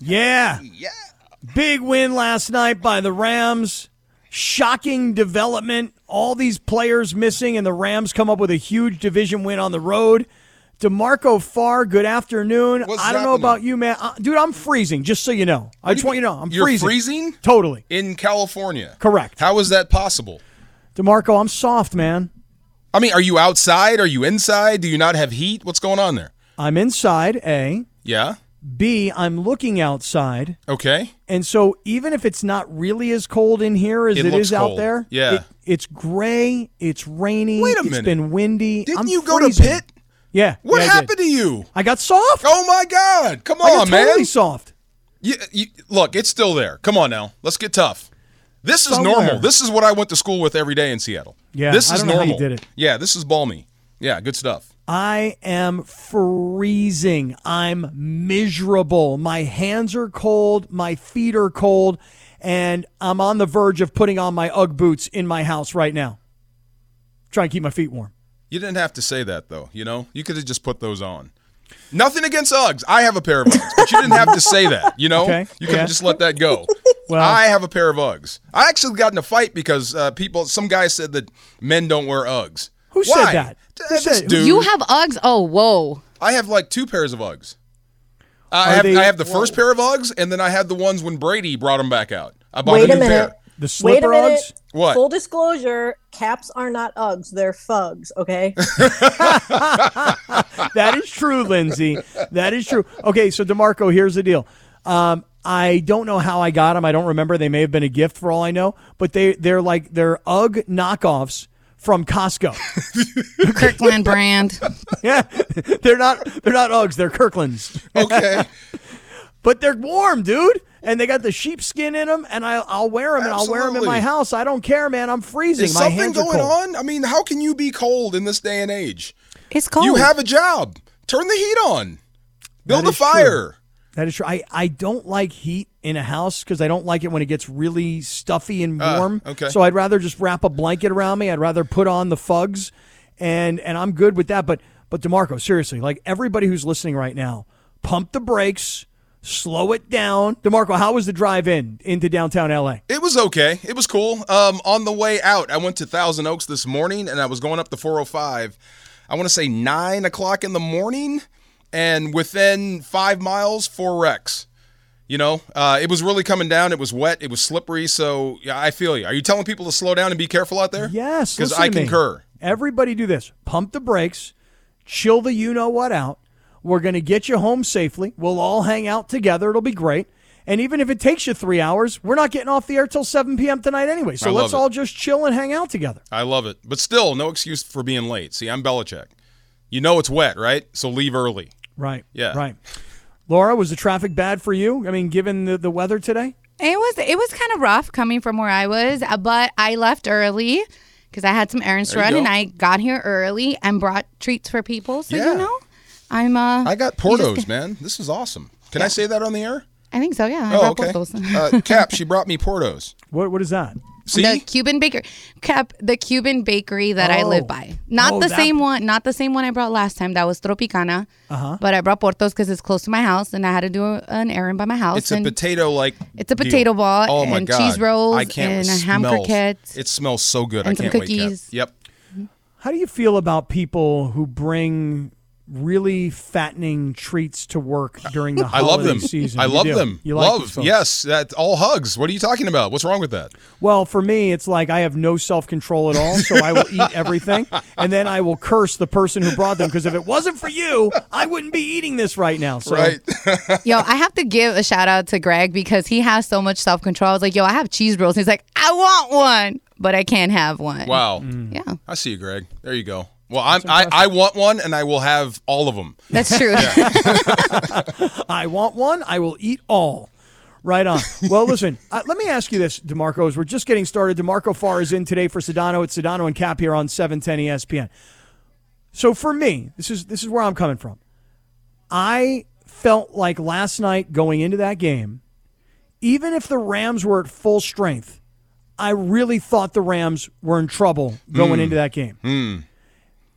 Yeah. Yeah. Big win last night by the Rams. Shocking development. All these players missing, and the Rams come up with a huge division win on the road. D'Marco Farr, good afternoon. What's I don't know about you, man. Uh, dude, I'm freezing, just so you know. I just want you to know. I'm You're freezing. freezing? Totally. In California. Correct. How is that possible? D'Marco, I'm soft, man. I mean, are you outside? Are you inside? Do you not have heat? What's going on there? I'm inside, A. Yeah. B, I'm looking outside. Okay. And so even if it's not really as cold in here as It it is out there, Yeah. it- it's gray, it's rainy, Wait a it's minute. been windy. Didn't I'm you go freezing. to Pitt? Yeah. What yeah, happened to you? I got soft. Oh my God! Come on, man. totally soft. You, you, look, it's still there. Come on now. Let's get tough. This is Somewhere. normal. This is what I went to school with every day in Seattle. Yeah, This I is don't know how you normal. did it. Yeah, this is balmy. Yeah, good stuff. I am freezing. I'm miserable. My hands are cold, my feet are cold, and I'm on the verge of putting on my Ugg boots in my house right now. Trying to keep my feet warm. You didn't have to say that though, you know? You could have just put those on. Nothing against Uggs. I have a pair of Uggs, but you didn't have to say that, you know? Okay, You could have yeah. just let that go. Well- I have a pair of Uggs. I actually got in a fight because uh, people, some guy said that men don't wear Uggs. Who said that? D- Who this dude. You have Uggs? Oh, whoa. I have like two pairs of Uggs. I Are have, they- I have the first pair of Uggs, and then I had the ones when Brady brought them back out. I bought Wait a a new minute. pair. The Wait a slipper minute. Uggs? What? Full disclosure: Kap's are not Uggs; they're fugs. Okay. that is true, Lindsay. That is true. Okay, so D'Marco, here's the deal. Um, I don't know how I got them. I don't remember. They may have been a gift for all I know. But they they're like they're UGG knockoffs from Costco. Kirkland brand. yeah, they're not they're not Uggs. They're Kirklands. Okay. But they're warm, dude. And they got the sheepskin in them, and I, I'll wear them, and I'll wear them in my house. I don't care, man. I'm freezing. Is my something hands are going cold. on? I mean, how can you be cold in this day and age? It's cold. You have a job. Turn the heat on. Build a is true. fire. That is true. I, I don't like heat in a house because I don't like it when it gets really stuffy and Ah, warm. okay. So I'd rather just wrap a blanket around me. I'd rather put on the fugs, and and I'm good with that. But but D'Marco, seriously, like everybody who's listening right now, pump the brakes, slow it down. D'Marco, how was the drive in into downtown LA? It was okay. It was cool. Um, on the way out, I went to Thousand Oaks this morning, and I was going up the 405. I want to say nine o'clock in the morning, and within five miles, four wrecks. You know, uh, it was really coming down. It was wet. It was slippery. So yeah, I feel you. Are you telling people to slow down and be careful out there? Yes, because I concur. Everybody do this. Pump the brakes, chill the you know what out. We're going to get you home safely. We'll all hang out together. It'll be great. And even if it takes you three hours, we're not getting off the air till 7 p.m. tonight anyway. So let's it. all just chill and hang out together. I love it, but still, no excuse for being late. See, I'm Belichick. You know it's wet, right? So leave early. Right. Yeah. Right. Laura, was the traffic bad for you? I mean, given the, the weather today? It was it was kind of rough coming from where I was, uh, but I left early because I had some errands to There you run, and. I got here early and brought treats for people. So Yeah. you know, I'm uh. I got you just Porto's, man. This is awesome. Can I say that on the air? I think so. Yeah. I Oh, brought okay. Porto's. uh, Kap, she brought me Porto's. What What is that? See, The Cuban bakery, Kap, the Cuban bakery that I Oh. live by. Not Oh, the that- same one. Not the same one I brought last time. That was Tropicana. Uh-huh. But I brought Porto's because it's close to my house, and I had to do a- an errand by my house. it's a potato like. It's a potato ball Oh my and god! cheese rolls I can't and a ham smells- croquette. It smells so good. and I some can't wait. cookies. Kap. Yep. How do you feel about people who bring really fattening treats to work during the I holiday love them. season? I You love do. them. You like love. these folks. Yes, that all hugs. What are you talking about? What's wrong with that? Well, for me, it's like I have no self control at all, so I will eat everything, and then I will curse the person who brought them because if it wasn't for you, I wouldn't be eating this right now. So, Right. Yo, I have to give a shout out to Greg because he has so much self control. I was like, yo, I have cheese rolls. He's like, I want one, but I can't have one. wow. Yeah, I see you, Greg. There you go. Well, I'm, I I want one, and I will have all of them. that's true. I want one. I will eat all. Right on. Well, listen, uh, let me ask you this, D'Marco, as we're just getting started. D'Marco Farr is in today for Sedano. It's Sedano and Kap here on 710 ESPN. So for me, this is this is where I'm coming from. I felt like last night going into that game, even if the Rams were at full strength, I really thought the Rams were in trouble going into that game.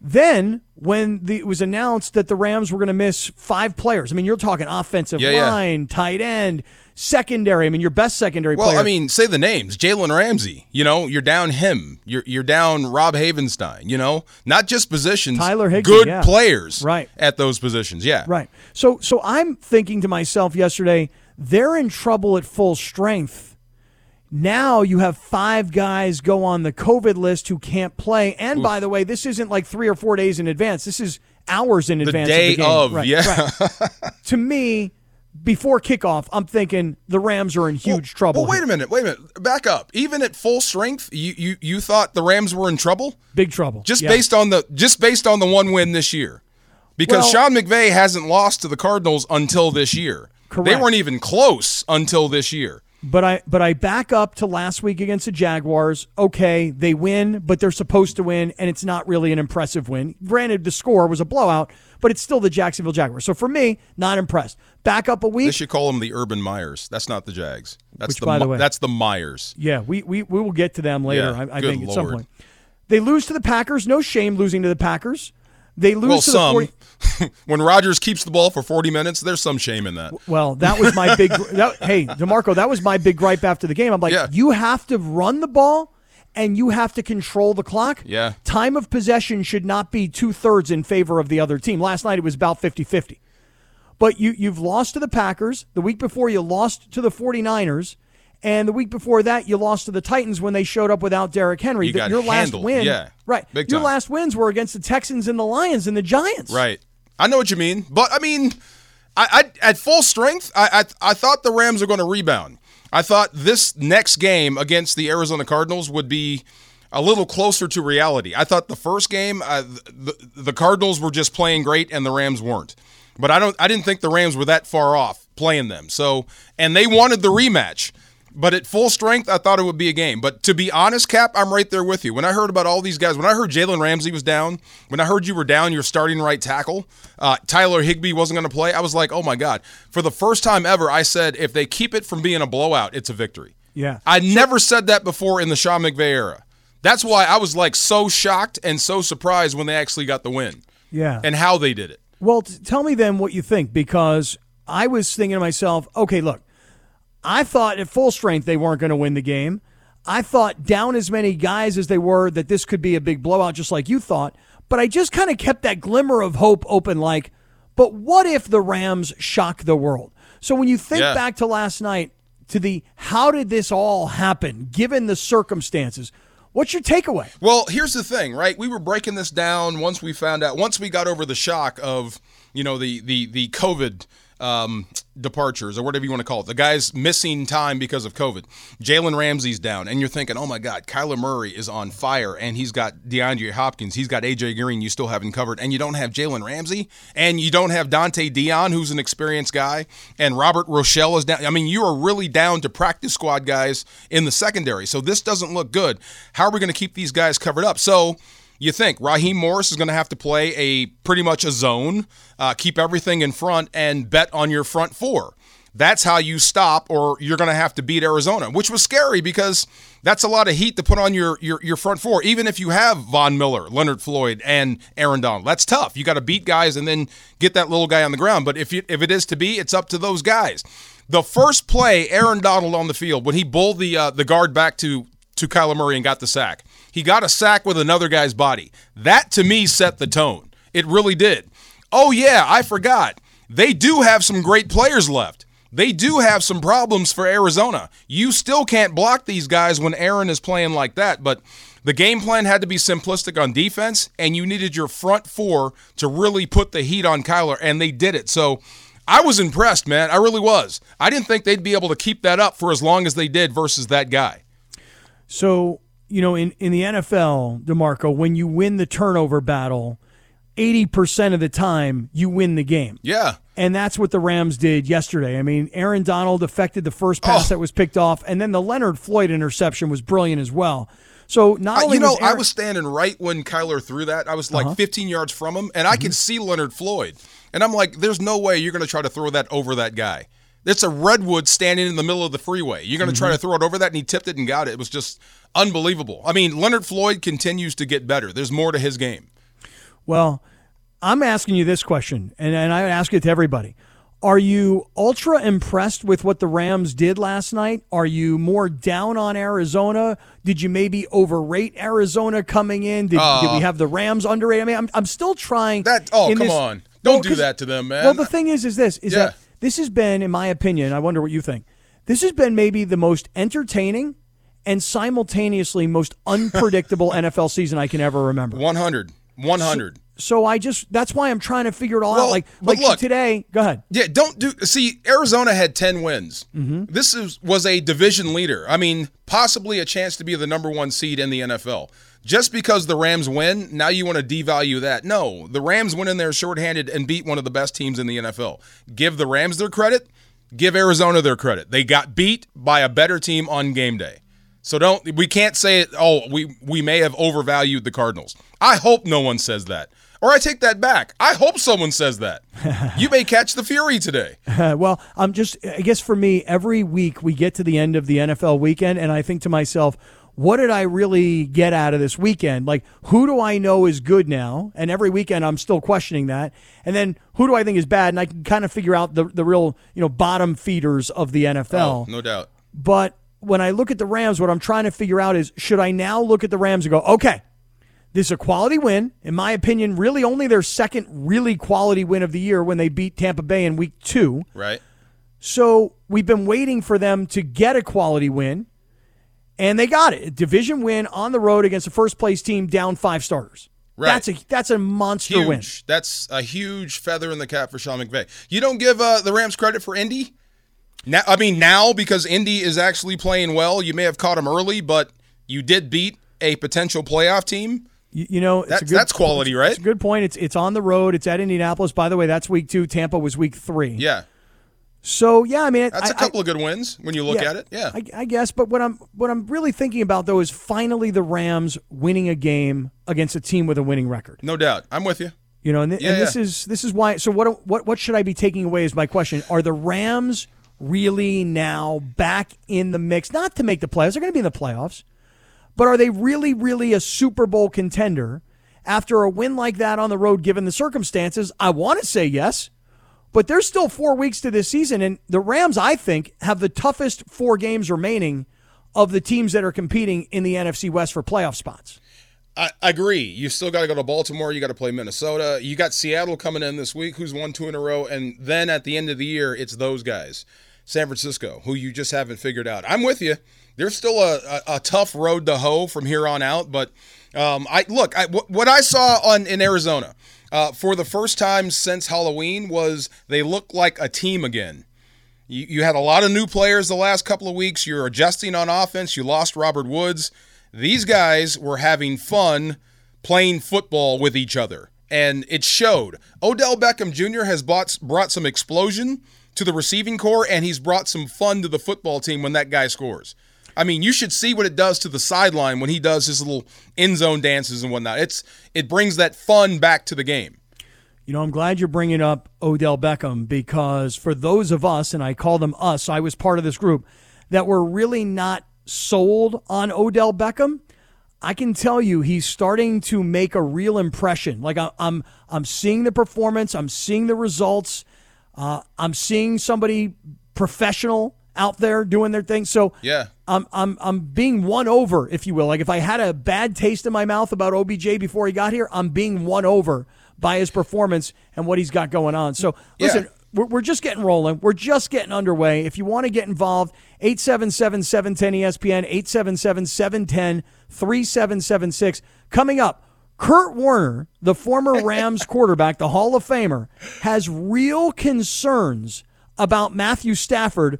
Then, when the, it was announced that the Rams were going to miss five players, I mean, you're talking offensive Yeah, yeah. line, tight end, secondary. I mean, your best secondary Well, player. I mean, say the names. Jalen Ramsey. You know, you're down him. You're you're down Rob Havenstein. You know, not just positions. Tyler Higbee, Good yeah. players. Right. At those positions. Yeah. Right. So so I'm thinking to myself yesterday, they're in trouble at full strength. Now you have five guys go on the COVID list who can't play. And by the way, this isn't like three or four days in advance. This is hours in The advance. day of, the game. of. Right, yeah. right. to me, before kickoff, I'm thinking the Rams are in huge trouble. Well, wait a minute. Wait a minute. Back up. Even at full strength, you you you thought the Rams were in trouble Big trouble. just Yeah. based on the just based on the one win this year. Because Well- Sean McVay hasn't lost to the Cardinals until this year. Correct. They weren't even close until this year. But I but I back up to last week against the Jaguars. Okay, they win, but they're supposed to win, and it's not really an impressive win. Granted, the score was a blowout, but it's still the Jacksonville Jaguars. So for me, not impressed. Back up a week. They should call them the Urban Meyers. That's not the Jags. That's Which, the, by the way- that's the Meyers. Yeah, we, we we will get to them later. Yeah, I, I think at some point. They lose to the Packers. No shame losing to the Packers. They lose Well, to some. the 40, when Rodgers keeps the ball for 40 minutes, there's some shame in that. Well, that was my big. That, hey, D'Marco, that was my big gripe after the game. I'm like, Yeah. you have to run the ball and you have to control the clock. Yeah. Time of possession should not be two thirds in favor of the other team. Last night it was about 50 50. But you, you've lost to the Packers. The week before, you lost to the 49ers. And the week before that, you lost to the Titans when they showed up without Derrick Henry. You The- got your last win, Yeah. right? Big your time. last wins were against the Texans and the Lions and the Giants. Right. I know what you mean, but I mean, I, I at full strength, I, I I thought the Rams were going to rebound. I thought this next game against the Arizona Cardinals would be a little closer to reality. I thought the first game, uh, the the Cardinals were just playing great and the Rams weren't. But I don't. I didn't think the Rams were that far off playing them. So, and they wanted the rematch. But at full strength, I thought it would be a game. But to be honest, Kap, I'm right there with you. When I heard about all these guys, when I heard Jalen Ramsey was down, when I heard you were down, your starting right tackle, uh, Tyler Higbee wasn't going to play, I was like, oh my God. For the first time ever, I said, if they keep it from being a blowout, it's a victory. Yeah. I never said that before in the Sean McVay era. That's why I was like so shocked and so surprised when they actually got the win Yeah. and how they did it. Well, t- tell me then what you think because I was thinking to myself, okay, look, I thought at full strength they weren't going to win the game. I thought down as many guys as they were that this could be a big blowout, just like you thought. But I just kind of kept that glimmer of hope open like, but what if the Rams shock the world? So when you think Yeah. back to last night, to the how did this all happen given the circumstances, what's your takeaway? Well, here's the thing, right? We were breaking this down once we found out, once we got over the shock of, you know, the the the COVID um, departures or whatever you want to call it. The guy's missing time because of COVID. Jalen Ramsey's down, and you're thinking, oh my God, Kyler Murray is on fire, and he's got DeAndre Hopkins, he's got AJ Green, you still haven't covered, and you don't have Jalen Ramsey, and you don't have Dante Dion, who's an experienced guy, and Robert Rochell is down. I mean, you are really down to practice squad guys in the secondary. So this doesn't look good. How are we going to keep these guys covered up? So you think Raheem Morris is going to have to play a pretty much a zone, uh, keep everything in front, and bet on your front four. That's how you stop, or you're going to have to beat Arizona, which was scary because that's a lot of heat to put on your your, your front four. Even if you have Von Miller, Leonard Floyd, and Aaron Donald, that's tough. You got to beat guys and then get that little guy on the ground. But if you, if it is to be, it's up to those guys. The first play, Aaron Donald on the field when he bowled the uh, the guard back to to Kyler Murray and got the sack. He got a sack with another guy's body. That to me set the tone. It really did. Oh yeah, I forgot. They do have some great players left. They do have some problems for Arizona. You still can't block these guys when Aaron is playing like that, but the game plan had to be simplistic on defense, and you needed your front four to really put the heat on Kyler, and they did it. So I was impressed, man. I really was. I didn't think they'd be able to keep that up for as long as they did versus that guy. So, you know, in, in the NFL, D'Marco, when you win the turnover battle, 80% of the time you win the game. Yeah. And that's what the Rams did yesterday. I mean, Aaron Donald affected the first pass Oh. that was picked off, and then the Leonard Floyd interception was brilliant as well. So not Uh, only you know, was I was standing right when Kyler threw that. I was like Uh-huh. 15 yards from him, and I Mm-hmm. could see Leonard Floyd. And I'm like, there's no way you're going to try to throw that over that guy. It's a redwood standing in the middle of the freeway. You're going to try Mm-hmm. to throw it over that, and he tipped it and got it. It was just unbelievable. I mean, Leonard Floyd continues to get better. There's more to his game. Well, I'm asking you this question, and, and I ask it to everybody. Are you ultra impressed with what the Rams did last night? Are you more down on Arizona? Did you maybe overrate Arizona coming in? Did, did we have the Rams underrated? I mean, I'm, I'm still trying. That- oh, come this- on. Don't Well, do that to them, man. Well, the thing is, is this is Yeah. that this has been, in my opinion, I wonder what you think. This has been maybe the most entertaining and simultaneously most unpredictable NFL season I can ever remember. 100. 100. So I just that's why I'm trying to figure it all Well, out. Like like look- today, go ahead. Yeah, don't do. See, Arizona had ten wins. Mm-hmm. This is, was a division leader. I mean, possibly a chance to be the number one seed in the NFL. Just because the Rams win, now you want to devalue that? No, the Rams went in there shorthanded and beat one of the best teams in the NFL. Give the Rams their credit. Give Arizona their credit. They got beat by a better team on game day. So don't. We can't say it. Oh, we we may have overvalued the Cardinals. I hope no one says that. Or I take that back. I hope someone says that. you may catch the fury today. Well, I'm just I guess for me, every week we get to the end of the NFL weekend, and I think to myself, what did I really get out of this weekend? Like, who do I know is good now? And every weekend I'm still questioning that. And then who do I think is bad? And I can kind of figure out the the real you know bottom feeders of the NFL. Oh, no doubt. But when I look at the Rams, what I'm trying to figure out is should I now look at the Rams and go, okay, this is a quality win. In my opinion, really only their second really quality win of the year when they beat Tampa Bay in week two. Right? So we've been waiting for them to get a quality win, and they got it. A division win on the road against a first place team down five starters. Right. That's a that's a monster Huge. win. That's a huge feather in the cap for Sean McVay. You don't give uh, the Rams credit for Indy? Now, I mean, now because Indy is actually playing well, you may have caught him early, but you did beat a potential playoff team. You, you know, it's That's- a good, that's quality, right? It's a good point. It's it's on the road. It's at Indianapolis. By the way, that's week two. Tampa was week three. Yeah, So yeah, I mean, that's a a couple of good wins when you look at it. Yeah, I, I guess. But what I'm what I'm really thinking about though is finally the Rams winning a game against a team with a winning record. no doubt. I'm with you. You know, and, th- Yeah, and this yeah. is this is why. So what what what should I be taking away? Is my question. Are the Rams really now back in the mix? Not to make the playoffs. They're going to be in the playoffs, but are they really really a Super Bowl contender after a win like that on the road? Given the circumstances, I want to say yes. But there's still four weeks to this season, and the Rams, I think, have the toughest four games remaining of the teams that are competing in the NFC West for playoff spots. I agree. You still got to go to Baltimore. You got to play Minnesota. You got Seattle coming in this week, who's won two in a row, and then at the end of the year, it's those guys, San Francisco, who you just haven't figured out. I'm with you. There's still a, a, a tough road to hoe from here on out, but um, I look. I, what, what I saw on in Arizona uh, for the first time since Halloween was they look like a team again. You, you had a lot of new players the last couple of weeks. You're adjusting on offense. You lost Robert Woods. These guys were having fun playing football with each other, and it showed. Odell Beckham Jr. has bought, brought some explosion to the receiving corps, and he's brought some fun to the football team when that guy scores. I mean, you should see what it does to the sideline when he does his little end zone dances and whatnot. It's it brings that fun back to the game. You know, I'm glad you're bringing up Odell Beckham because for those of us, and I call them us, I was part of this group that were really not sold on Odell Beckham. I can tell you he's starting to make a real impression. Like I, I'm, I'm seeing the performance, I'm seeing the results, uh, I'm seeing somebody professional out there doing their thing. So Yeah. I'm I'm I'm being won over, if you will. Like if I had a bad taste in my mouth about OBJ before he got here, I'm being won over by his performance and what he's got going on. So listen, Yeah. we're, we're just getting rolling. We're just getting underway. If you want to get involved, 877 710 ESPN, 877 710 3776. Coming up, Kurt Warner, the former Rams quarterback, the Hall of Famer, has real concerns about Matthew Stafford.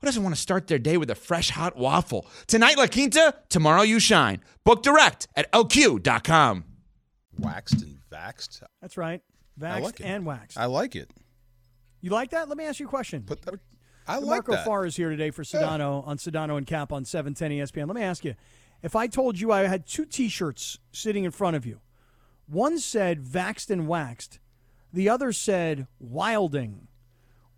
who doesn't want to start their day with a fresh hot waffle? Tonight, La Quinta, tomorrow, you shine. Book direct at lq.com. Waxed and vaxed. That's right. Vaxxed like and waxed. I like it. You like that? Let me ask you a question. Put that. I like Marco that. Farr is here today for Sedano on Sedano and Kap on 710 ESPN. Let me ask you if I told you I had two t shirts sitting in front of you, one said Vaxed and Waxed, the other said Wilding.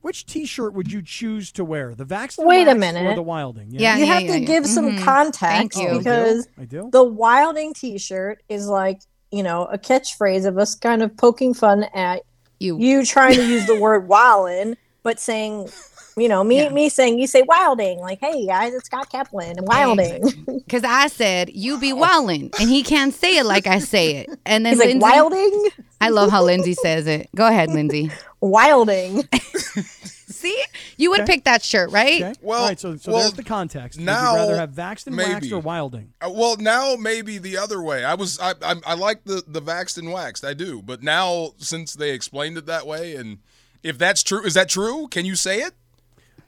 Which t shirt would you choose to wear? The Vaxed and Wait a Waxed or minute. the Wilding? Yeah. you have to give some Mhm. context Thank you. because I do. the wilding t-shirt is like you know a catchphrase of us kind of poking fun at You. you trying to use the word wildin but saying you know me Yeah. me saying you say wilding like hey guys it's scott kaplan and wilding Because I said, you be wilding, And he can't say it like I say it. And then he's like Lindsay, wilding I love how Lindsay says it. Go ahead, Lindsay. wilding See? You would Okay. pick that shirt, right? Okay. Well- All right. So, so well, there's the context. Would now, you rather have Vaxed and Waxed maybe. or Wilding? Uh, well, now maybe the other way. I was I I, I like the the vaxxed and waxed. I do, but now since they explained it that way, and if that's true, is that true? Can you say it?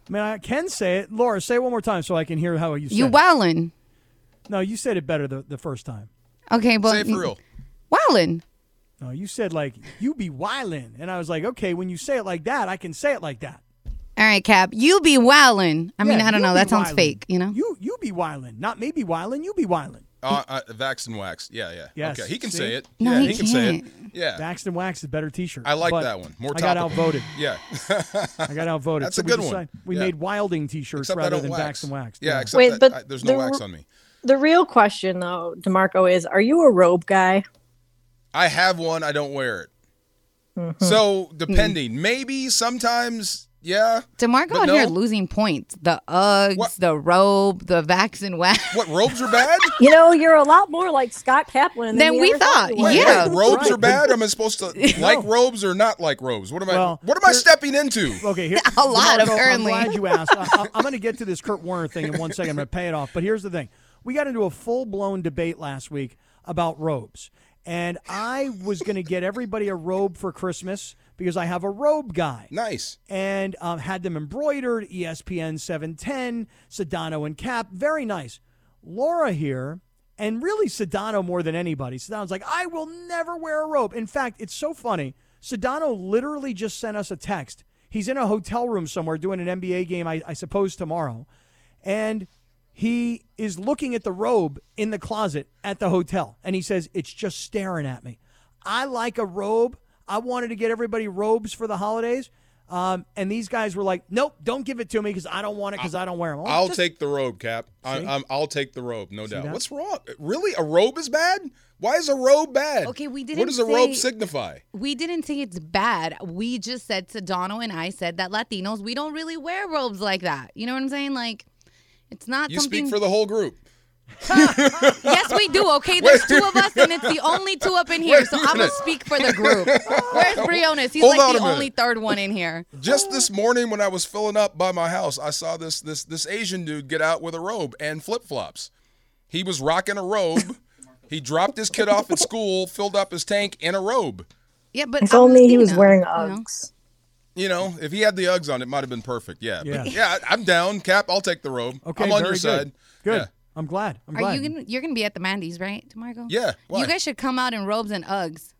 I mean, I can say it. Laura, say it one more time so I can hear how you said You it. wildin'. No, you said it better the, the first time. Okay, but say it for real. Wildin'. No, you said like you be wildin', and I was like, okay, when you say it like that, I can say it like that. All right, Kap. You be wildin'. I mean, Yeah, I don't you know. be That sounds wildin'. fake, you know? You you be wildin', not me be wildin'. You be wildin'. Uh, uh, vaxxed and Wax. Yeah, yeah. Yes, Okay, he can see? say it. No, yeah, he he, can say it. can't. Yeah, Vaxxed and Wax is a better T-shirt. I like But that one. More I got topical. outvoted. yeah. I got outvoted. That's So a we good one. decided- We Yeah. made Wilding T-shirts except I rather don't than wax. Vaxxed and Waxed. Yeah, except Wait, that but I, there's no the- wax on me. the real question though D'Marco is are you a robe guy I have one. I don't wear it. Mm-hmm. So depending, maybe sometimes, yeah. D'Marco But out here losing points. The Uggs, What? the robe, the Vax and Wax. What robes are bad? you know you're a lot more like scott kaplan than, Than we ever thought, you. Wait, Yeah. wait, robes Right. are bad. Am I supposed to like robes or not like robes? What am I? Well, what am I stepping into? Okay, here, A lot, D'Marco, apparently. I'm glad you asked. I, am going to get to this Kurt Warner thing in one second. I'm going to pay it off. But here's the thing: we got into a full blown debate last week about robes, and I was going to get everybody a robe for Christmas because I have a robe guy. Nice. and um, had them embroidered. ESPN 710, Sedano and Kap, very nice. Laura here, and really Sedano more than anybody. Sedano's like, I will never wear a robe. In fact, it's so funny. Sedano literally just sent us a text. He's in a hotel room somewhere doing an NBA game, I, I suppose tomorrow, and he is looking at the robe in the closet at the hotel, and he says, It's just staring at me. I like a robe. I wanted to get everybody robes for the holidays. Um, and these guys were like, nope, don't give it to me because I don't want it because I don't wear them. I'll take the robe, Kap. I, I'm, i'll take the robe, no doubt. that? What's wrong? Really, a robe is bad? Why is a robe bad? Okay, we didn't What does a robe signify? We didn't say it's bad. We just said to Sedano and I said that Latinos, we don't really wear robes like that. You know what I'm saying? Like, it's not You something. speak for the whole group. yes, we do. Okay, there's two of us, and it's the only two up in here. So I'm gonna speak for the group. Where's Briones? He's Hold like a the minute. only third one in here. Just this morning when I was filling up by my house, I saw this this this Asian dude get out with a robe and flip flops. He was rocking a robe. he dropped his kid off at school, filled up his tank in a robe. Yeah, but if only he was Latino, wearing you know? uggs You know, if he had the Uggs on, it might have been perfect. Yeah, Yeah. But yeah, I'm down. Kap, I'll take the robe. Okay, I'm on your good. side. Good. Yeah. I'm glad. I'm Are glad. you gonna? You're gonna be at the Mandy's, right, D'Marco? Yeah. Why? You guys should come out in robes and Uggs.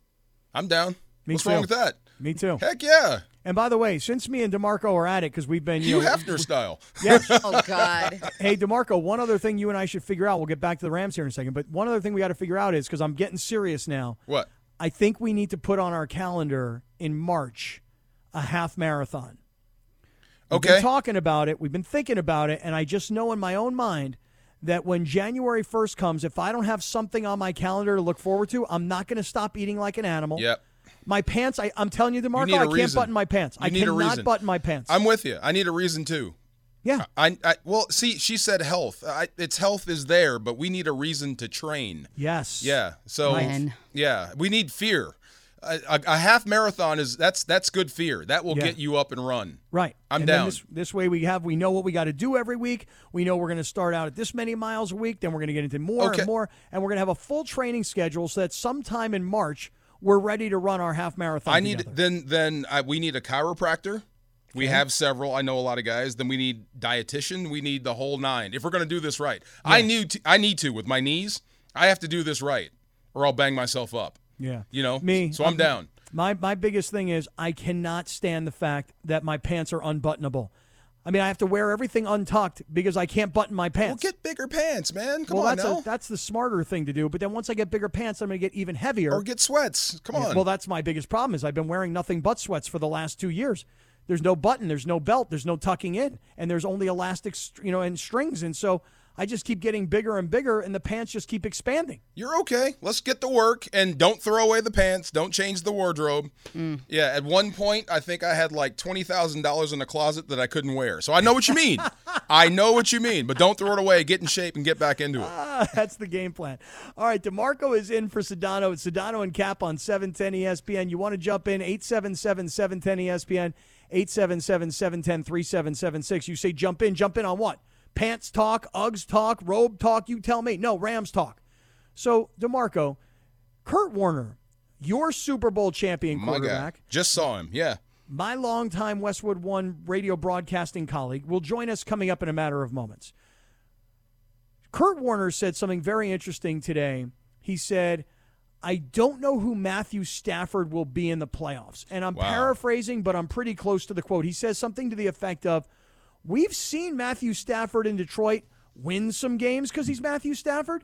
I'm down. Me What's too. wrong with that? Me too. Heck yeah. And by the way, since me and D'Marco are at it, because we've been, you Hugh know, Hefner style. yes. Oh God. Hey, D'Marco, one other thing you and I should figure out. We'll get back to the Rams here in a second. But one other thing we got to figure out is because I'm getting serious now. What? I think we need to put on our calendar in March a half marathon. We've Okay. been talking about it. We've been thinking about it. And I just know in my own mind that when January 1st comes, if I don't have something on my calendar to look forward to, I'm not going to stop eating like an animal. Yep. My pants, I, I'm telling you, D'Marco, need a I can't reason. button my pants. You I need a cannot reason. button my pants. I'm with you. I need a reason too. yeah. I, I well, see, she said health. I, it's health is there, but we need a reason to train. Yes. Yeah. So When? yeah, we need fear. A, a, half marathon is that's that's good fear. That will Yeah. get you up and run. Right. I'm and down. This, this way we have we know what we got to do every week. We know we're going to start out at this many miles a week. Then we're going to get into more Okay. and more, and we're going to have a full training schedule so that sometime in March we're ready to run our half marathon. I need together. then then I, we need a chiropractor. We have several. I know a lot of guys. Then we need dietitian. We need the whole nine. If we're going to do this right, I need to, I need to with my knees. I have to do this right, or I'll bang myself up. Yeah. You know. Me. So I'm down. My my biggest thing is I cannot stand the fact that my pants are unbuttonable. I mean, I have to wear everything untucked because I can't button my pants. Well, get bigger pants, man. Come well, on that's now. a, that's the smarter thing to do. But then once I get bigger pants, I'm going to get even heavier. or get sweats. Come on. Well, that's my biggest problem is I've been wearing nothing but sweats for the last two years. There's no button, there's no belt, there's no tucking in, and there's only elastic, you know, and strings, and so I just keep getting bigger and bigger, and the pants just keep expanding. You're okay. Let's get to work and don't throw away the pants. Don't change the wardrobe. Yeah, at one point, I think I had like $20,000 in a closet that I couldn't wear. So I know what you mean. I know what you mean, but don't throw it away. Get in shape and get back into it. Ah, that's the game plan. All right, D'Marco is in for Sedano. It's Sedano and Kap on 710 ESPN. You want to jump in, 877 710 ESPN, 877 710 3776. You say jump in. Jump in on what? Pants talk, Uggs talk, robe talk. You tell me. No, Rams talk. So, D'Marco, Kurt Warner, your Super Bowl champion My guy. Just saw him. Yeah. my longtime Westwood One radio broadcasting colleague, will join us coming up in a matter of moments. Kurt Warner said something very interesting today. He said, I don't know who Matthew Stafford will be in the playoffs. And I'm Wow. paraphrasing, but I'm pretty close to the quote. He says something to the effect of, We've seen Matthew Stafford in Detroit win some games because he's Matthew Stafford,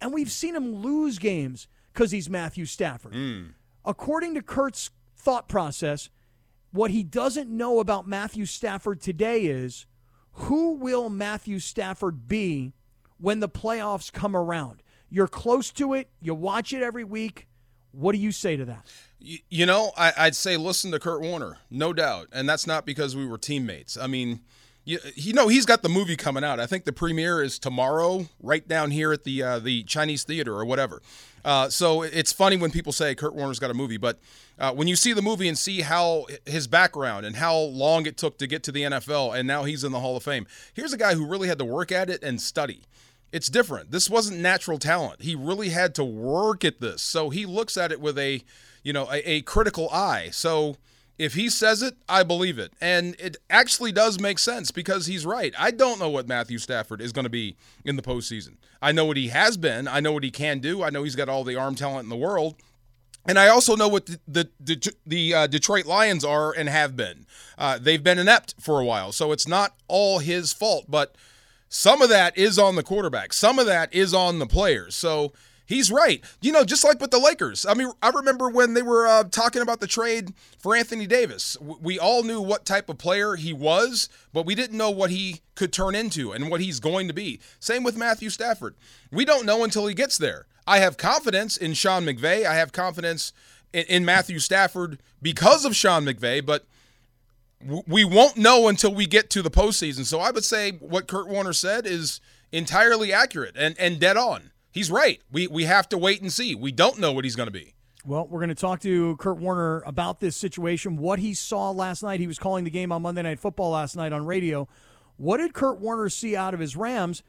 and we've seen him lose games because he's Matthew Stafford. Hmm. According to Kurt's thought process, what he doesn't know about Matthew Stafford today is who will Matthew Stafford be when the playoffs come around? You're close to it, you watch it every week. What do you say to that? Y- You know, I, I'd say listen to Kurt Warner, no doubt, and that's not because we were teammates. I mean, you, you know, he's got the movie coming out. I think the premiere is tomorrow, right down here at the uh, the Chinese Theater or whatever. Uh, so it's funny when people say Kurt Warner's got a movie, but uh, when you see the movie and see how his background and how long it took to get to the NFL, and now he's in the Hall of Fame. Here's a guy who really had to work at it and study. It's different. This wasn't natural talent. He really had to work at this. So he looks at it with a, you know, a, a critical eye. So if he says it, I believe it. And it actually does make sense because he's right. I don't know what Matthew Stafford is going to be in the postseason. I know what he has been. I know what he can do. I know he's got all the arm talent in the world. And I also know what the the, the, the uh, Detroit Lions are and have been. Uh, they've been inept for a while, so it's not all his fault. But some of that is on the quarterback. Some of that is on the players. So he's right. You know, just like with the Lakers. I mean, I remember when they were uh, talking about the trade for Anthony Davis. We all knew what type of player he was, but we didn't know what he could turn into and what he's going to be. Same with Matthew Stafford. We don't know until he gets there. I have confidence in Sean McVay. I have confidence in, in Matthew Stafford because of Sean McVay, but we won't know until we get to the postseason. So I would say what Kurt Warner said is entirely accurate and, and dead on. He's right. We we have to wait and see. We don't know what he's going to be. Well, we're going to talk to Kurt Warner about this situation, what he saw last night. He was calling the game on Monday Night Football last night on radio. What did Kurt Warner see out of his Rams?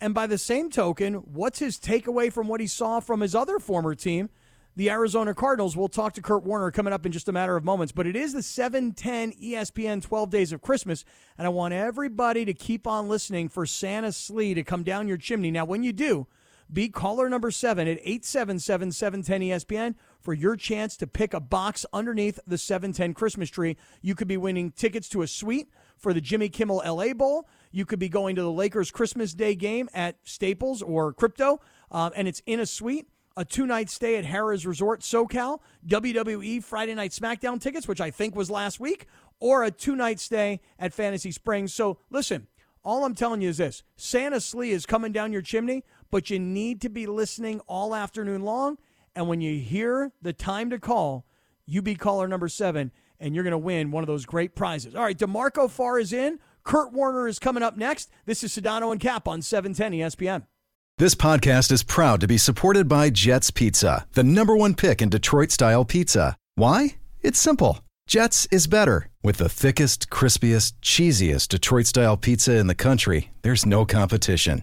And by the same token, what's his takeaway from what he saw from his other former team, the Arizona Cardinals? We'll talk to Kurt Warner coming up in just a matter of moments. But it is the 710 ESPN 12 Days of Christmas. And I want everybody to keep on listening for Santa Slee to come down your chimney. Now, when you do, be caller number seven at 877 710 ESPN for your chance to pick a box underneath the 710 Christmas tree. You could be winning tickets to a suite for the Jimmy Kimmel LA Bowl. You could be going to the Lakers Christmas Day game at Staples or Crypto, um, and it's in a suite. A two night stay at Harrah's Resort SoCal, WWE Friday Night SmackDown tickets, which I think was last week, or a two night stay at Fantasy Springs. So listen, all I'm telling you is this Santa Slee is coming down your chimney, but you need to be listening all afternoon long. And when you hear the time to call, you be caller number seven, and you're going to win one of those great prizes. All right, D'Marco Farr is in. Kurt Warner is coming up next. This is Sedano and Kap on E 710 ESPN. This podcast is proud to be supported by Jet's Pizza, the number one pick in Detroit style pizza. Why? It's simple. Jets is better. With the thickest, crispiest, cheesiest Detroit style pizza in the country, there's no competition.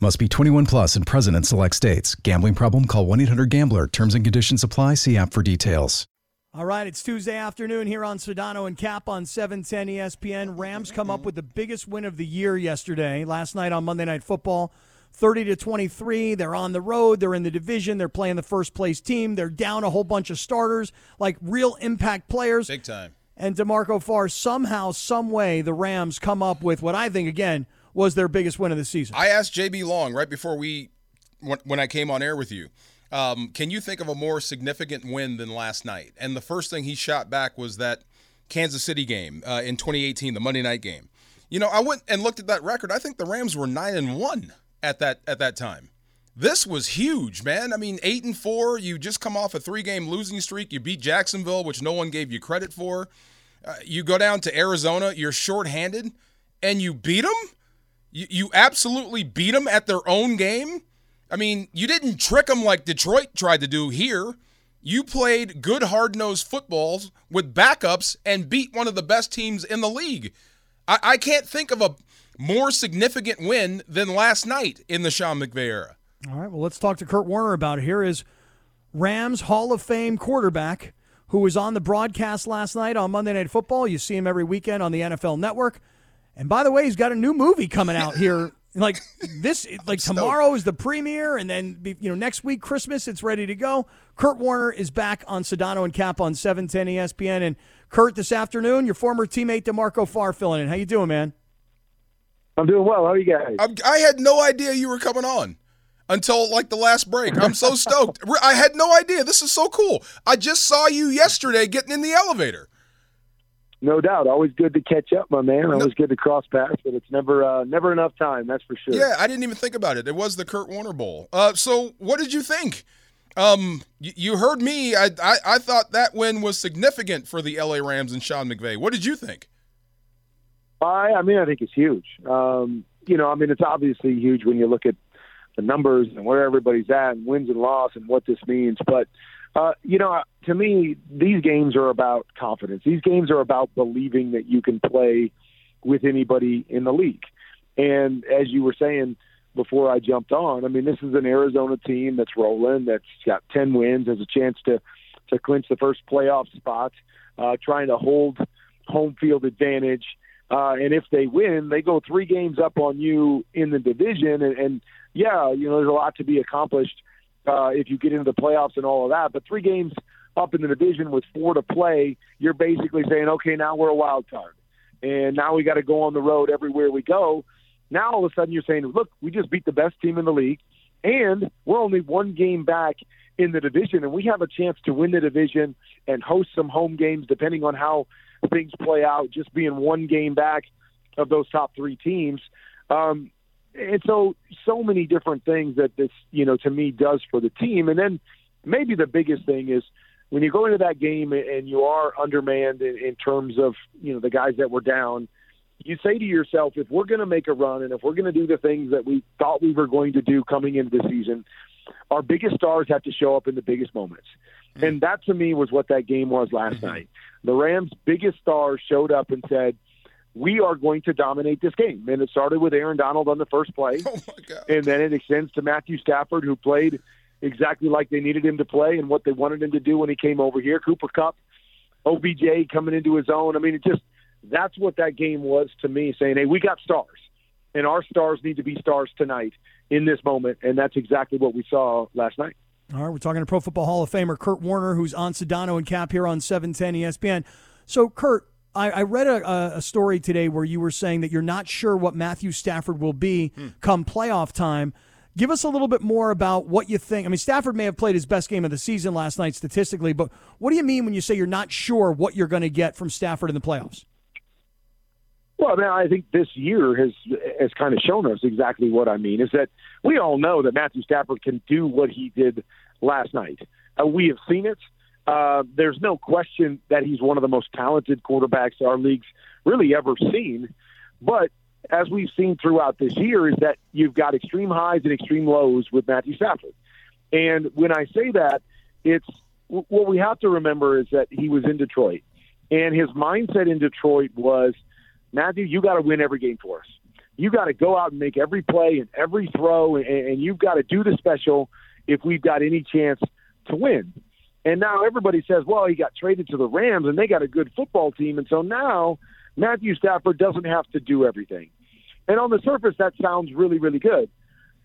Must be 21 plus and present in select states. Gambling problem? Call 1 800 Gambler. Terms and conditions apply. See app for details. All right, it's Tuesday afternoon here on Sedano and Kap on E 710 ESPN. Rams come up with the biggest win of the year yesterday, last night on Monday Night Football. 30 to 23. They're on the road. They're in the division. They're playing the first place team. They're down a whole bunch of starters, like real impact players. Big time. And D'Marco Farr, somehow, some way, the Rams come up with what I think, again, was their biggest win of the season. I asked JB Long right before we, when, I came on air with you, um, can you think of a more significant win than last night? And the first thing he shot back was that Kansas City game uh, in 2018, the Monday night game. You know, I went and looked at that record. I think the Rams were nine and one at that at that time. This was huge, man. I mean, eight and four. You just come off a three-game losing streak. You beat Jacksonville, which no one gave you credit for. Uh, you go down to Arizona. You're shorthanded, and you beat them. You, you absolutely beat them at their own game. I mean, you didn't trick them like Detroit tried to do here. You played good, hard nosed footballs with backups and beat one of the best teams in the league. I, I can't think of a more significant win than last night in the Sean McVay era. All right, well, let's talk to Kurt Warner about it. Here is Rams Hall of Fame quarterback who was on the broadcast last night on Monday Night Football. You see him every weekend on the NFL Network. And by the way, he's got a new movie coming out here. Like this, like tomorrow is the premiere, and then you know next week Christmas, it's ready to go. Kurt Warner is back on Sedano and Kap on 710 ESPN. And Kurt, this afternoon, your former teammate D'Marco Farr filling in. How you doing, man? I'm doing well. How are you guys? I, I had no idea you were coming on until like the last break. I'm so stoked. I had no idea. This is so cool. I just saw you yesterday getting in the elevator. No doubt. Always good to catch up, my man. Always good to cross paths, but it's never uh, never enough time. That's for sure. Yeah, I didn't even think about it. It was the Kurt Warner Bowl. Uh, so what did you think? Um, you, you heard me. I, I I thought that win was significant for the LA Rams and Sean McVay. What did you think? I I mean, I think it's huge. Um, you know, I mean, it's obviously huge when you look at the numbers and where everybody's at, and wins and loss, and what this means. But uh, you know, to me, these games are about confidence. These games are about believing that you can play with anybody in the league. And as you were saying before I jumped on, I mean, this is an Arizona team that's rolling, that's got 10 wins, has a chance to to clinch the first playoff spot, uh, trying to hold home field advantage. Uh, and if they win, they go three games up on you in the division. And, and yeah, you know, there's a lot to be accomplished uh, if you get into the playoffs and all of that. But three games up in the division with four to play, you're basically saying, okay, now we're a wild card, and now we got to go on the road everywhere we go. Now all of a sudden you're saying, look, we just beat the best team in the league, and we're only one game back in the division, and we have a chance to win the division and host some home games depending on how things play out. Just being one game back of those top three teams. Um, and so so many different things that this you know to me does for the team and then maybe the biggest thing is when you go into that game and you are undermanned in, in terms of you know the guys that were down you say to yourself if we're going to make a run and if we're going to do the things that we thought we were going to do coming into the season our biggest stars have to show up in the biggest moments mm-hmm. and that to me was what that game was last mm-hmm. night the rams biggest stars showed up and said we are going to dominate this game. And it started with Aaron Donald on the first play. Oh and then it extends to Matthew Stafford, who played exactly like they needed him to play and what they wanted him to do when he came over here. Cooper Kupp, OBJ coming into his own. I mean, it just that's what that game was to me, saying, hey, we got stars. And our stars need to be stars tonight in this moment. And that's exactly what we saw last night. All right, we're talking to Pro Football Hall of Famer Kurt Warner, who's on Sedano and Kap here on 710 ESPN. So, Kurt, I, I read a, a, story today where you were saying that you're not sure what Matthew Stafford will be hmm. come playoff time. Give us a little bit more about what you think. I mean, Stafford may have played his best game of the season last night statistically, but what do you mean when you say you're not sure what you're going to get from Stafford in the playoffs? Well, man, I think this year has has kind of shown us exactly what I mean. Is that we all know that Matthew Stafford can do what he did last night. Uh, we have seen it. Uh, there's no question that he's one of the most talented quarterbacks our league's really ever seen. But as we've seen throughout this year, is that you've got extreme highs and extreme lows with Matthew Stafford. And when I say that, it's what we have to remember is that he was in Detroit, and his mindset in Detroit was, Matthew, you got to win every game for us. You got to go out and make every play and every throw, and, and you've got to do the special if we've got any chance to win. And now everybody says, well, he got traded to the Rams, and they got a good football team, and so now Matthew Stafford doesn't have to do everything. And on the surface, that sounds really, really good.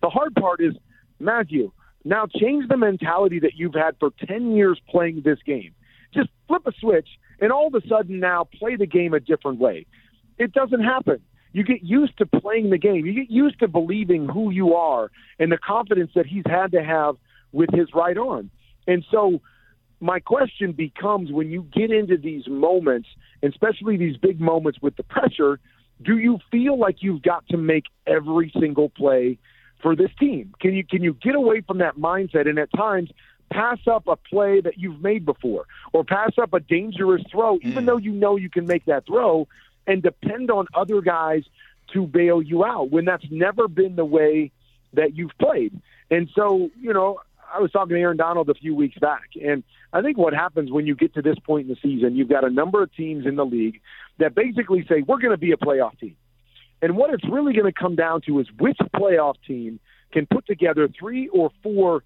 The hard part is, Matthew, now change the mentality that you've had for 10 years playing this game. Just flip a switch and all of a sudden now play the game a different way. It doesn't happen. You get used to playing the game. You get used to believing who you are and the confidence that he's had to have with his right arm. And so my question becomes when you get into these moments, especially these big moments with the pressure, do you feel like you've got to make every single play for this team? Can you can you get away from that mindset and at times pass up a play that you've made before or pass up a dangerous throw even mm. though you know you can make that throw and depend on other guys to bail you out when that's never been the way that you've played. And so, you know, I was talking to Aaron Donald a few weeks back, and I think what happens when you get to this point in the season, you've got a number of teams in the league that basically say, we're going to be a playoff team. And what it's really going to come down to is which playoff team can put together three or four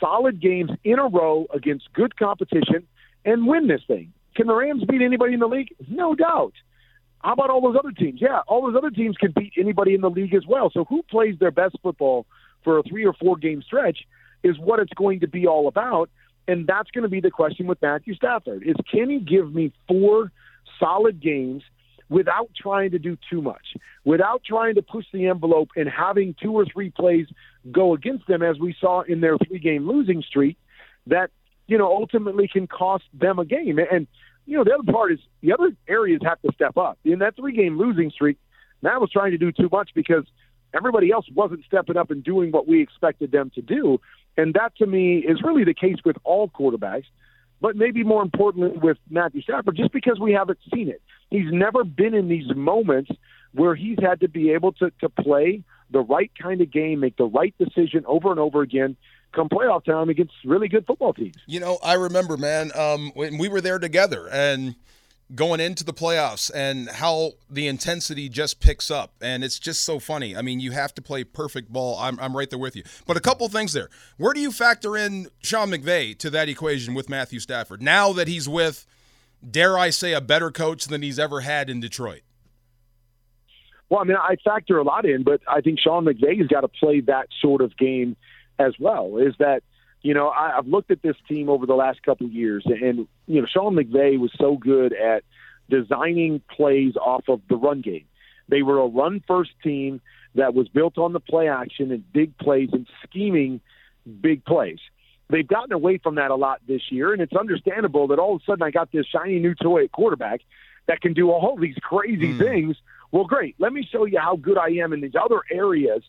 solid games in a row against good competition and win this thing. Can the Rams beat anybody in the league? No doubt. How about all those other teams? Yeah, all those other teams can beat anybody in the league as well. So who plays their best football for a three or four game stretch is what it's going to be all about. And that's going to be the question with Matthew Stafford is can he give me four solid games without trying to do too much, without trying to push the envelope and having two or three plays go against them, as we saw in their three game losing streak, that, you know, ultimately can cost them a game. And, you know, the other part is the other areas have to step up. In that three game losing streak, Matt was trying to do too much because everybody else wasn't stepping up and doing what we expected them to do. And that to me is really the case with all quarterbacks but maybe more importantly with Matthew Stafford, just because we haven't seen it. He's never been in these moments where he's had to be able to, to play the right kind of game, make the right decision over and over again come playoff time against really good football teams. You know, I remember, man, um, when we were there together and – going into the playoffs and how the intensity just picks up. And it's just so funny. I mean, you have to play perfect ball. I'm, I'm right there with you. But a couple things there. Where do you factor in Sean McVay to that equation with Matthew Stafford now that he's with, dare I say, a better coach than he's ever had in Detroit? Well, I mean, I factor a lot in, but I think Sean McVay's got to play that sort of game as well. Is that you know, I, I've looked at this team over the last couple of years, and you know, Sean McVay was so good at designing plays off of the run game. They were a run-first team that was built on the play action and big plays and scheming big plays. They've gotten away from that a lot this year, and it's understandable that all of a sudden I got this shiny new toy at quarterback that can do all these crazy mm. things. Well, great. Let me show you how good I am in these other areas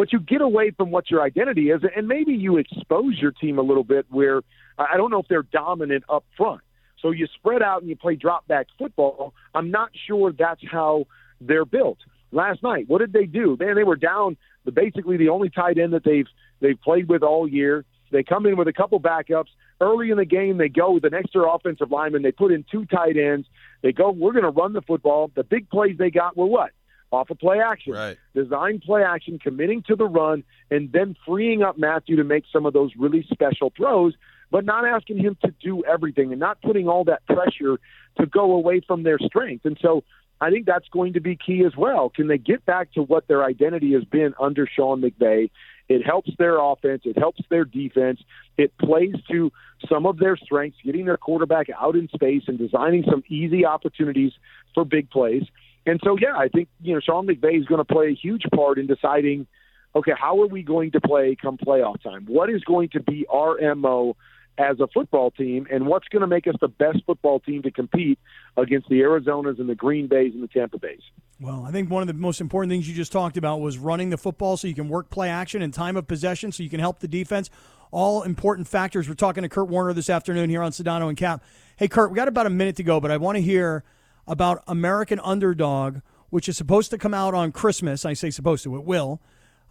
but you get away from what your identity is, and maybe you expose your team a little bit where I don't know if they're dominant up front. So you spread out and you play drop back football. I'm not sure that's how they're built. Last night, what did they do? Man, they were down the basically the only tight end that they've they've played with all year. They come in with a couple backups. Early in the game, they go with an extra offensive lineman. They put in two tight ends. They go, we're going to run the football. The big plays they got were what? Off of play action. Right. Design play action, committing to the run, and then freeing up Matthew to make some of those really special throws, but not asking him to do everything and not putting all that pressure to go away from their strength. And so I think that's going to be key as well. Can they get back to what their identity has been under Sean McVay? It helps their offense. It helps their defense. It plays to some of their strengths, getting their quarterback out in space and designing some easy opportunities for big plays. And so, yeah, I think you know Sean McVay is going to play a huge part in deciding, okay, how are we going to play come playoff time? What is going to be our mo as a football team, and what's going to make us the best football team to compete against the Arizonas and the Green Bays and the Tampa Bays? Well, I think one of the most important things you just talked about was running the football so you can work play action and time of possession so you can help the defense. All important factors. We're talking to Kurt Warner this afternoon here on Sedano and Kap. Hey, Kurt, we got about a minute to go, but I want to hear about American Underdog, which is supposed to come out on Christmas. I say supposed to, it will.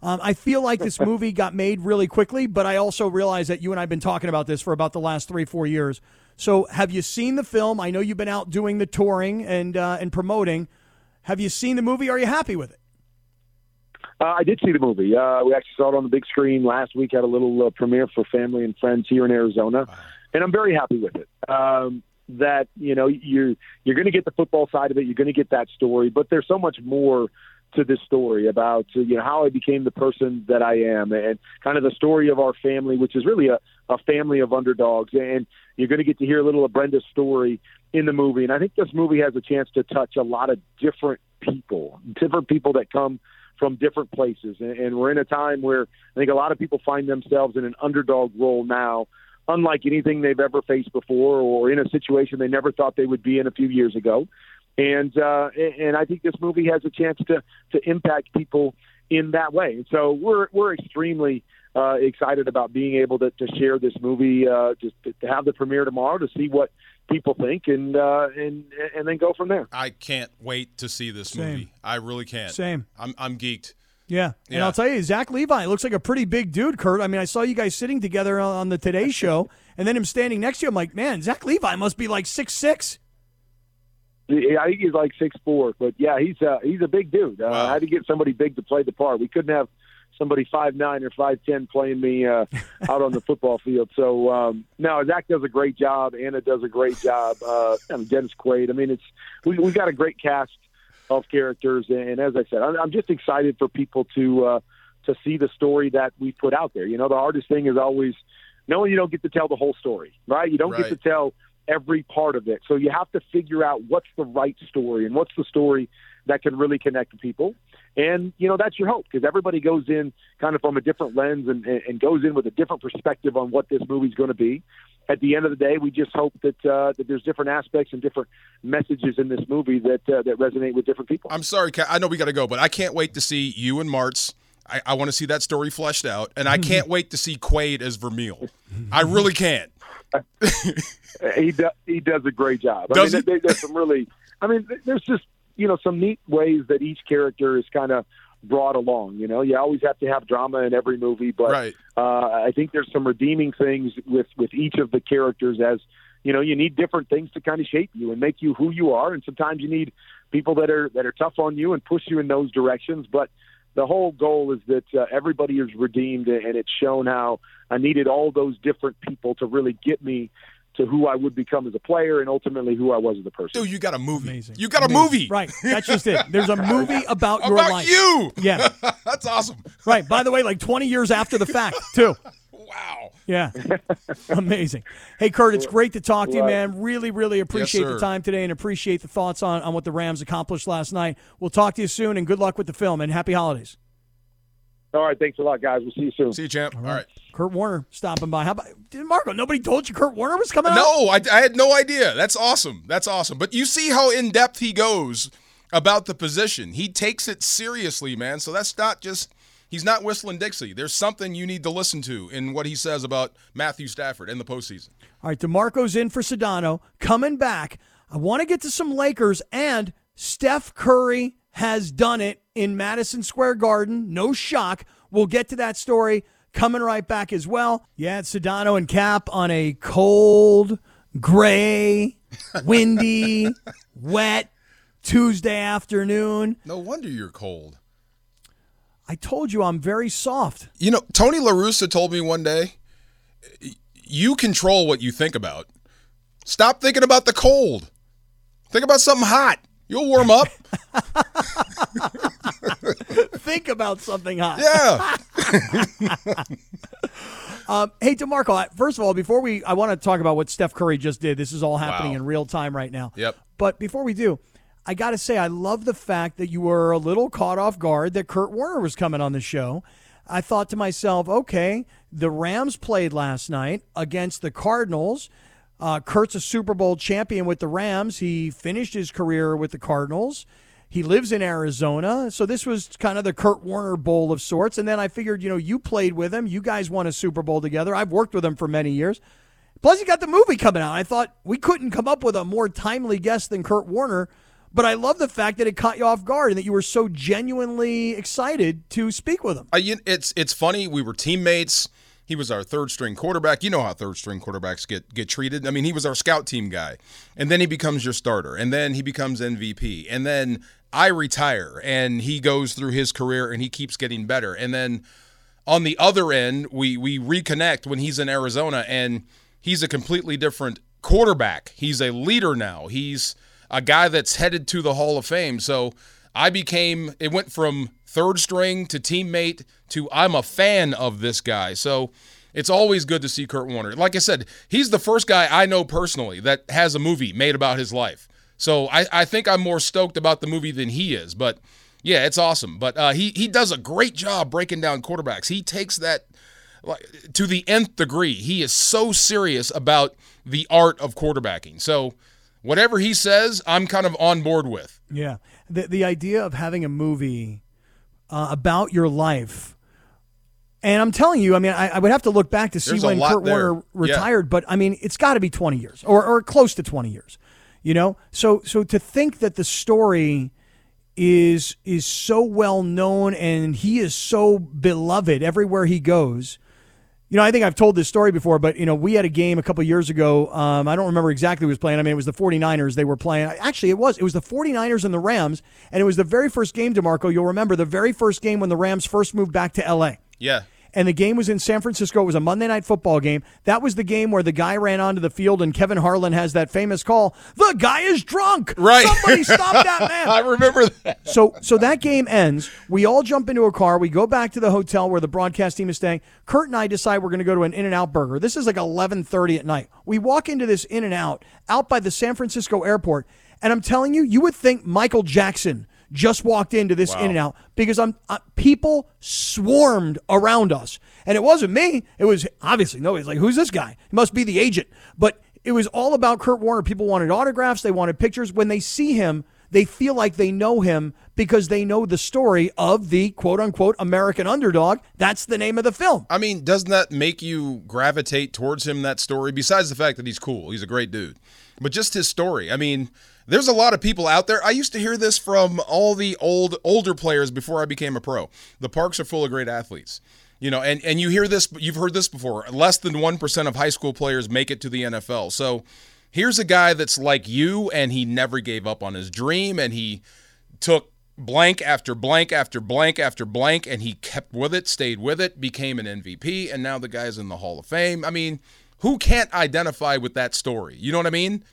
Um, I feel like this movie got made really quickly, but I also realize that you and I have been talking about this for about the last three, four years. So, have you seen the film? I know you've been out doing the touring and uh, and promoting. Have you seen the movie? Are you happy with it? Uh, I did see the movie. Uh, we actually saw it on the big screen last week. Had a little uh, premiere for family and friends here in Arizona, and I'm very happy with it. Um, that you know you're you're going to get the football side of it. You're going to get that story, but there's so much more to this story about you know how I became the person that I am, and kind of the story of our family, which is really a, a family of underdogs. And you're going to get to hear a little of Brenda's story in the movie. And I think this movie has a chance to touch a lot of different people, different people that come from different places. And, and we're in a time where I think a lot of people find themselves in an underdog role now, unlike anything they've ever faced before, or in a situation they never thought they would be in a few years ago. And uh, and I think this movie has a chance to to impact people in that way. And so we're we're extremely uh, excited about being able to, to share this movie, uh, just to, to have the premiere tomorrow to see what people think, and uh, and and then go from there. I can't wait to see this Same. movie. I really can't. Same. I'm I'm geeked. Yeah. And I'll tell you, Zach Levi looks like a pretty big dude, Kurt. I mean, I saw you guys sitting together on on the Today Show, and then him standing next to you. I'm like, man, Zach Levi must be like six six. I think he's like six four, but yeah, he's uh, he's a big dude. Uh, Wow. I had to get somebody big to play the part. We couldn't have somebody five nine or five ten playing me uh, out on the football field. So um, no, Zach does a great job. Anna does a great job. Uh, and Dennis Quaid. I mean, it's we we got a great cast of characters, and as I said, I'm, I'm just excited for people to uh, to see the story that we put out there. You know, the hardest thing is always knowing you don't get to tell the whole story, right? You don't get to tell every part of it. So you have to figure out what's the right story and what's the story that can really connect to people. And you know that's your hope because everybody goes in kind of from a different lens and, and goes in with a different perspective on what this movie's going to be. At the end of the day, we just hope that uh, that there's different aspects and different messages in this movie that uh, that resonate with different people. I'm sorry, I know we got to go, but I can't wait to see you and Martz. I, I want to see that story fleshed out, and I can't wait to see Quaid as Vermeil. I really can't. he does he does a great job. I Does mean, he? there- there's some really, I mean, there's just you know some neat ways that each character is kind of brought along. You know, you always have to have drama in every movie, but Right. uh, I think there's some redeeming things with with each of the characters as you know you need different things to kind of shape you and make you who you are, and sometimes you need people that are that are tough on you and push you in those directions, but. The whole goal is that uh, everybody is redeemed, and it's shown how I needed all those different people to really get me to who I would become as a player and ultimately who I was as a person. Dude, you got a movie. Amazing. You got a movie. Right. That's just it. There's a movie about your life. you. Yeah. That's awesome. Right. By the way, like 20 years after the fact, too. Wow. Yeah. Amazing. Hey, Kurt, it's great to talk to you, man. Really, really appreciate the time today and appreciate the thoughts on, on what the Rams accomplished last night. We'll talk to you soon, and good luck with the film, and happy holidays. All right, thanks a lot, guys. We'll see you soon. See you, champ. All right. Kurt Warner stopping by. How about D'Marco? Nobody told you Kurt Warner was coming out? No, I, I had no idea. That's awesome. That's awesome. But you see how in depth he goes about the position. He takes it seriously, man. So that's not just he's not whistling Dixie. There's something you need to listen to in what he says about Matthew Stafford in the postseason. All right, D'Marco's in for Sedano. Coming back, I want to get to some Lakers, and Steph Curry has done it in Madison Square Garden. No shock. We'll get to that story coming right back as well. Yeah, it's Sedano and Kap on a cold, gray, windy, wet Tuesday afternoon. No wonder you're cold. I told you I'm very soft. You know, Tony La Russa told me one day, you control what you think about. Stop thinking about the cold. Think about something hot. You'll warm up. Think about something hot. Yeah. Um, hey, D'Marco, first of all, before we, I want to talk about what Steph Curry just did. This is all happening Wow. in real time right now. Yep. But before we do, I got to say, I love the fact that you were a little caught off guard that Kurt Warner was coming on the show. I thought to myself, okay, the Rams played last night against the Cardinals. Uh, Kurt's a Super Bowl champion with the Rams. He finished his career with the Cardinals. He lives in Arizona, so this was kind of the Kurt Warner Bowl of sorts. And then I figured, you know, you played with him. You guys won a Super Bowl together. I've worked with him for many years. Plus, you got the movie coming out. I thought we couldn't come up with a more timely guest than Kurt Warner. But I love the fact that it caught you off guard and that you were so genuinely excited to speak with him. Uh, it's it's funny. We were teammates. He was our third string quarterback. You know how third string quarterbacks get get treated. I mean, he was our scout team guy, and then he becomes your starter, and then he becomes MVP, and then I retire, and he goes through his career, and he keeps getting better, and then on the other end, we we reconnect when he's in Arizona, and he's a completely different quarterback. He's a leader now. He's a guy that's headed to the Hall of Fame. So I became. It went from third string to teammate to I'm a fan of this guy. So it's always good to see Kurt Warner. Like I said, he's the first guy I know personally that has a movie made about his life. So I, I think I'm more stoked about the movie than he is. But yeah, it's awesome. But uh, he he does a great job breaking down quarterbacks. He takes that like, to the nth degree. He is so serious about the art of quarterbacking. So whatever he says, I'm kind of on board with. Yeah. The, the idea of having a movie uh, about your life. And I'm telling you, I mean, I, I would have to look back to see There's when Kurt there. Warner Yeah. retired, but I mean, it's got to be 20 years or, or close to 20 years, you know? So, so to think that the story is is so well known and he is so beloved everywhere he goes. You know, I think I've told this story before, but you know, we had a game a couple years ago. Um, I don't remember exactly who was playing. I mean, it was the 49ers they were playing. Actually, it was. It was the 49ers and the Rams, and it was the very first game, D'Marco. You'll remember the very first game when the Rams first moved back to LA. Yeah. And the game was in San Francisco. It was a Monday night football game. That was the game where the guy ran onto the field and Kevin Harlan has that famous call, "The guy is drunk." Right. Somebody stop that man. I remember that. So so that game ends. We all jump into a car. We go back to the hotel where the broadcast team is staying. Kurt and I decide we're going to go to an In-N-Out burger. This is like 11:30 at night. We walk into this In-N-Out out by the San Francisco airport, and I'm telling you, you would think Michael Jackson just walked into this In-N-Out because I'm uh, people swarmed around us. And it wasn't me. It was obviously nobody's like, "Who's this guy?" He must be the agent. But it was all about Kurt Warner. People wanted autographs, they wanted pictures. When they see him, they feel like they know him because they know the story of the quote unquote American underdog. That's the name of the film. I mean, doesn't that make you gravitate towards him, that story? Besides the fact that he's cool, he's a great dude. But just his story. I mean, there's a lot of people out there. I used to hear this from all the old older players before I became a pro. The parks are full of great athletes. You know, and, and you hear this, you've heard this before. Less than 1% of high school players make it to the NFL. So here's a guy that's like you, and he never gave up on his dream, and he took blank after blank after blank after blank, and he kept with it, stayed with it, became an MVP, and now the guy's in the Hall of Fame. I mean, who can't identify with that story? You know what I mean?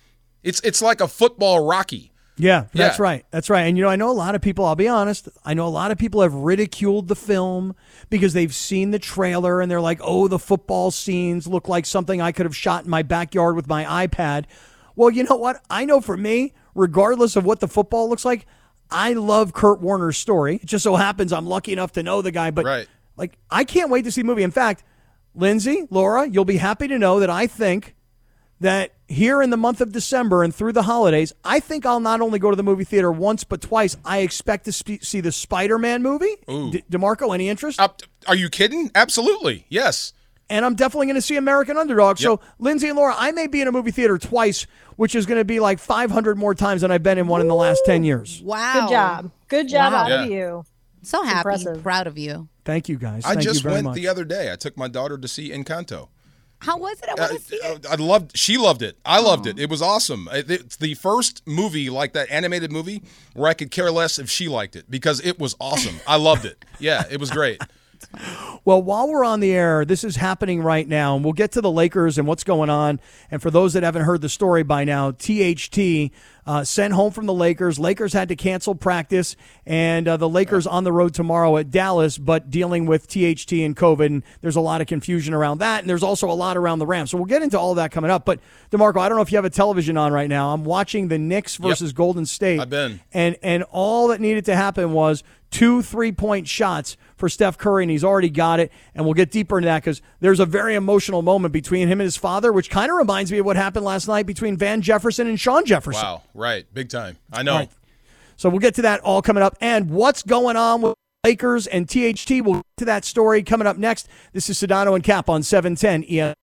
It's it's like a football Rocky. Yeah, that's Yeah. right. That's right. And you know, I know a lot of people, I'll be honest, I know a lot of people have ridiculed the film because they've seen the trailer and they're like, "Oh, the football scenes look like something I could have shot in my backyard with my iPad." Well, you know what? I know for me, regardless of what the football looks like, I love Kurt Warner's story. It just so happens I'm lucky enough to know the guy, but Right. like I can't wait to see the movie. In fact, Lindsay, Laura, you'll be happy to know that I think that here in the month of December and through the holidays, I think I'll not only go to the movie theater once but twice. I expect to spe- see the Spider-Man movie. D- D'Marco, any interest? Up, are you kidding? Absolutely. Yes. and I'm definitely going to see American Underdog. So, Lindsay and Laura, I may be in a movie theater twice, which is going to be like 500 more times than I've been in one in the last 10 years. Wow. Good job. Good job Wow. out of you. So happy, impressive. proud of you. Thank you guys. I Thank just you very went much. the other day. I took my daughter to see Encanto. How was it? I Uh, want to see it. I loved. She loved it. I loved it. It was awesome. It's the first movie like that animated movie where I could care less if she liked it because it was awesome. I loved it. Yeah, it was great. Well, while we're on the air, this is happening right now, and we'll get to the Lakers and what's going on. And for those that haven't heard the story by now, THT uh, sent home from the Lakers. Lakers had to cancel practice, and uh, the Lakers on the road tomorrow at Dallas, but dealing with THT and COVID. And there's a lot of confusion around that, and there's also a lot around the Rams. So we'll get into all that coming up. But D'Marco, I don't know if you have a television on right now. I'm watching the Knicks versus Golden State. I've been. And and all that needed to happen was two three point shots for Steph Curry, and he's already got it. And we'll get deeper into that because there's a very emotional moment between him and his father, which kind of reminds me of what happened last night between Van Jefferson and Shawn Jefferson. Wow. Right. Big time. I know. Right. So we'll get to that all coming up. And what's going on with Lakers and THT? We'll get to that story coming up next. This is Sedano and Kap on 710 ES.